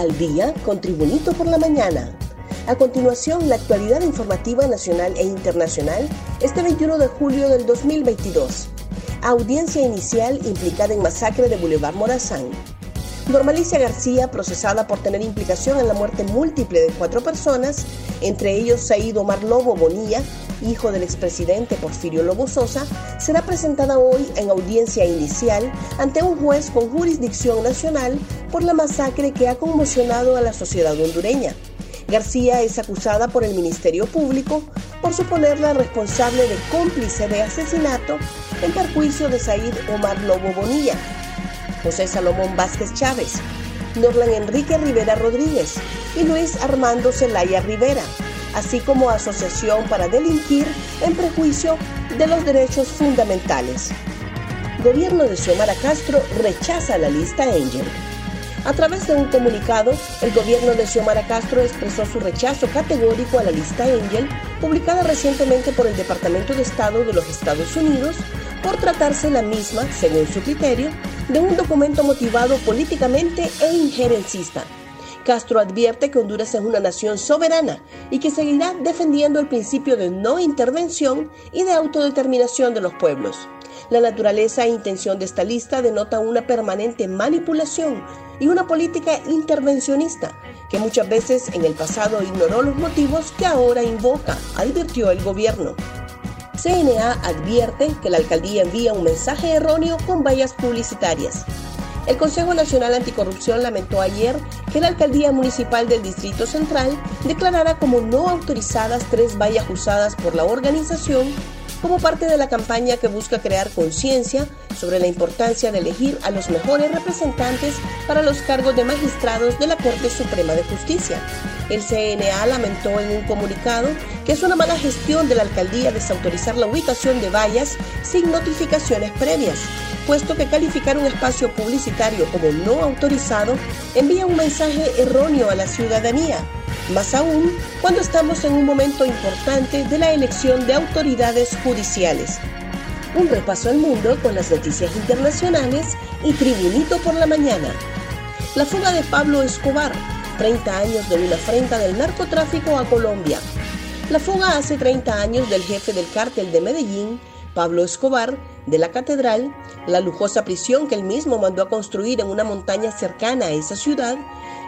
al día con Tribunito por la mañana. A continuación, la actualidad informativa nacional e internacional este 21 de julio del 2022. Audiencia inicial implicada en masacre de Boulevard Morazán. Normalicia García, procesada por tener implicación en la muerte múltiple de cuatro personas, entre ellos Said Omar Lobo Bonilla, hijo del expresidente Porfirio Lobo Sosa, será presentada hoy en audiencia inicial ante un juez con jurisdicción nacional por la masacre que ha conmocionado a la sociedad hondureña. García es acusada por el Ministerio Público por suponerla responsable de cómplice de asesinato en perjuicio de Said Omar Lobo Bonilla, José Salomón Vázquez Chávez, Norlan Enrique Rivera Rodríguez y Luis Armando Zelaya Rivera, así como asociación para delinquir en prejuicio de los derechos fundamentales. Gobierno de Xiomara Castro rechaza la lista Angel. A través de un comunicado, el gobierno de Xiomara Castro expresó su rechazo categórico a la lista Angel, publicada recientemente por el Departamento de Estado de los Estados Unidos, por tratarse la misma, según su criterio, de un documento motivado políticamente e injerencista. Castro advierte que Honduras es una nación soberana y que seguirá defendiendo el principio de no intervención y de autodeterminación de los pueblos. La naturaleza e intención de esta lista denota una permanente manipulación y una política intervencionista que muchas veces en el pasado ignoró los motivos que ahora invoca, advirtió el gobierno. CNA advierte que la alcaldía envía un mensaje erróneo con vallas publicitarias. El Consejo Nacional Anticorrupción lamentó ayer que la alcaldía municipal del Distrito Central declarara como no autorizadas tres vallas usadas por la organización como parte de la campaña que busca crear conciencia sobre la importancia de elegir a los mejores representantes para los cargos de magistrados de la Corte Suprema de Justicia. El CNA lamentó en un comunicado que es una mala gestión de la alcaldía desautorizar la ubicación de vallas sin notificaciones previas, puesto que calificar un espacio publicitario como no autorizado envía un mensaje erróneo a la ciudadanía más aún cuando estamos en un momento importante de la elección de autoridades judiciales. Un repaso al mundo con las noticias internacionales y Tribunito por la mañana. La fuga de Pablo Escobar, 30 años de una afrenta del narcotráfico a Colombia. La fuga hace 30 años del jefe del cártel de Medellín, Pablo Escobar, de la catedral, la lujosa prisión que él mismo mandó a construir en una montaña cercana a esa ciudad,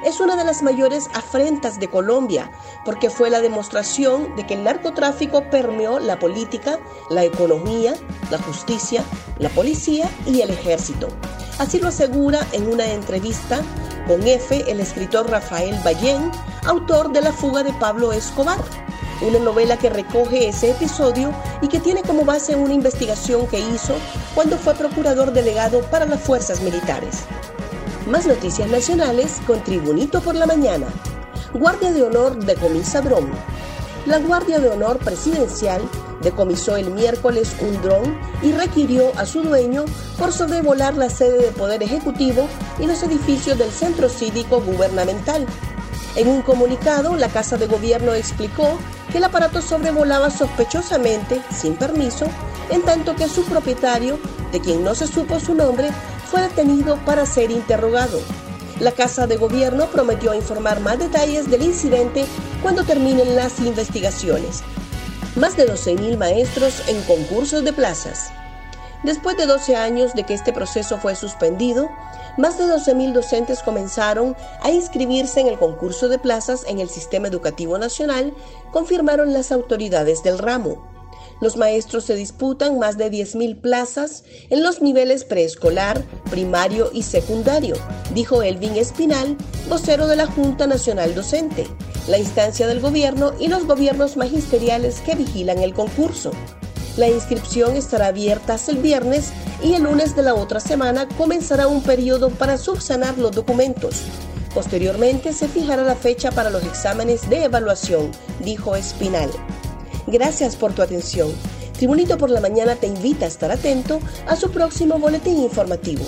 es una de las mayores afrentas de Colombia, porque fue la demostración de que el narcotráfico permeó la política, la economía, la justicia, la policía y el ejército. Así lo asegura en una entrevista con F el escritor Rafael Ballén, autor de La fuga de Pablo Escobar, una novela que recoge ese episodio y que tiene como base una investigación que hizo cuando fue procurador delegado para las fuerzas militares. Más noticias nacionales con Tribunito por la Mañana. Guardia de Honor decomisa dron. La Guardia de Honor Presidencial decomisó el miércoles un dron y requirió a su dueño por sobrevolar la sede de Poder Ejecutivo y los edificios del Centro Cívico Gubernamental. En un comunicado, la Casa de Gobierno explicó que el aparato sobrevolaba sospechosamente, sin permiso, en tanto que su propietario, de quien no se supo su nombre, fue detenido para ser interrogado. La Casa de Gobierno prometió informar más detalles del incidente cuando terminen las investigaciones. Más de 12.000 maestros en concursos de plazas. Después de 12 años de que este proceso fue suspendido, más de 12.000 docentes comenzaron a inscribirse en el concurso de plazas en el Sistema Educativo Nacional, confirmaron las autoridades del ramo. Los maestros se disputan más de 10.000 plazas en los niveles preescolar, primario y secundario, dijo Elvin Espinal, vocero de la Junta Nacional Docente, la instancia del gobierno y los gobiernos magisteriales que vigilan el concurso. La inscripción estará abierta el viernes y el lunes de la otra semana comenzará un periodo para subsanar los documentos. Posteriormente se fijará la fecha para los exámenes de evaluación, dijo Espinal. Gracias por tu atención. Tribunito por la Mañana te invita a estar atento a su próximo boletín informativo.